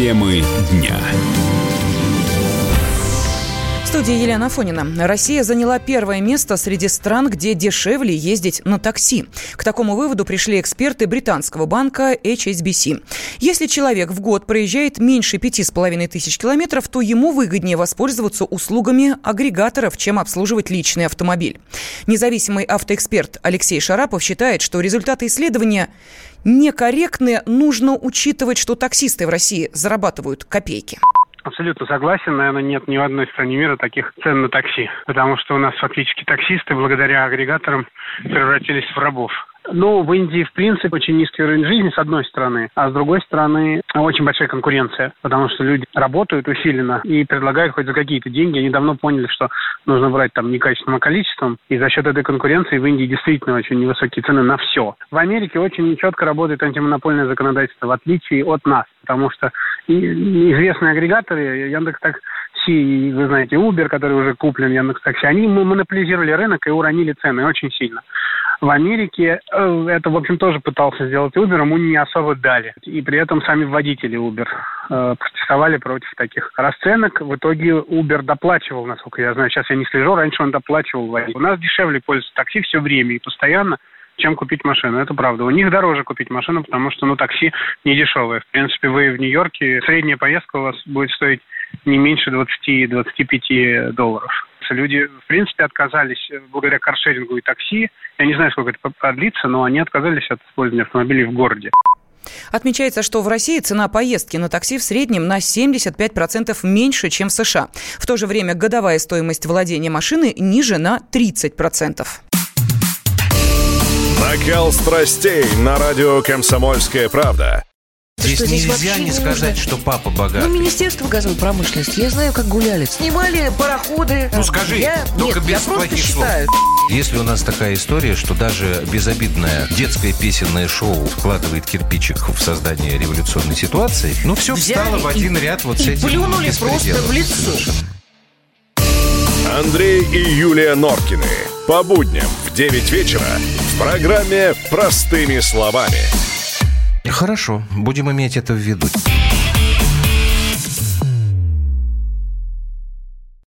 Темы дня студии Елена Фонина. Россия заняла первое место среди стран, где дешевле ездить на такси. К такому выводу пришли эксперты британского банка HSBC. Если человек в год проезжает меньше пяти с половиной тысяч километров, то ему выгоднее воспользоваться услугами агрегаторов, чем обслуживать личный автомобиль. Независимый автоэксперт Алексей Шарапов считает, что результаты исследования некорректны. Нужно учитывать, что таксисты в России зарабатывают копейки. Абсолютно согласен. Наверное, нет ни в одной стране мира таких цен на такси. Потому что у нас фактически таксисты благодаря агрегаторам превратились в рабов. Ну, в Индии, в принципе, очень низкий уровень жизни, с одной стороны, а с другой стороны, очень большая конкуренция, потому что люди работают усиленно и предлагают хоть за какие-то деньги. Они давно поняли, что нужно брать там некачественным, количеством, и за счет этой конкуренции в Индии действительно очень невысокие цены на все. В Америке очень четко работает антимонопольное законодательство, в отличие от нас, потому что известные агрегаторы, Яндекс так Такси, вы знаете, Uber, который уже куплен Яндекс Такси, они монополизировали рынок и уронили цены очень сильно. В Америке э, это, в общем, тоже пытался сделать Uber, ему не особо дали. И при этом сами водители Uber э, протестовали против таких расценок. В итоге Uber доплачивал, насколько я знаю. Сейчас я не слежу, раньше он доплачивал. У нас дешевле пользоваться такси все время и постоянно, чем купить машину. Это правда. У них дороже купить машину, потому что, ну, такси не дешевое. В принципе, вы в Нью-Йорке, средняя поездка у вас будет стоить не меньше 20-25 долларов. Люди, в принципе, отказались благодаря каршерингу и такси. Я не знаю, сколько это продлится, но они отказались от использования автомобилей в городе. Отмечается, что в России цена поездки на такси в среднем на 75% меньше, чем в США. В то же время годовая стоимость владения машины ниже на 30%. Накал страстей на радио «Комсомольская правда». Здесь, что, здесь нельзя не сказать, что папа богатый. Ну, Министерство газовой промышленности. Я знаю, как гуляли. Снимали пароходы. Ну, скажи, я... только Нет, без я плохих слов. Если у нас такая история, что даже безобидное детское песенное шоу вкладывает кирпичик в создание революционной ситуации, ну, все Взяли встало в один и, ряд вот и с этим плюнули просто в лицо. Андрей и Юлия Норкины. По будням в 9 вечера в программе «Простыми словами». Хорошо, будем иметь это в виду.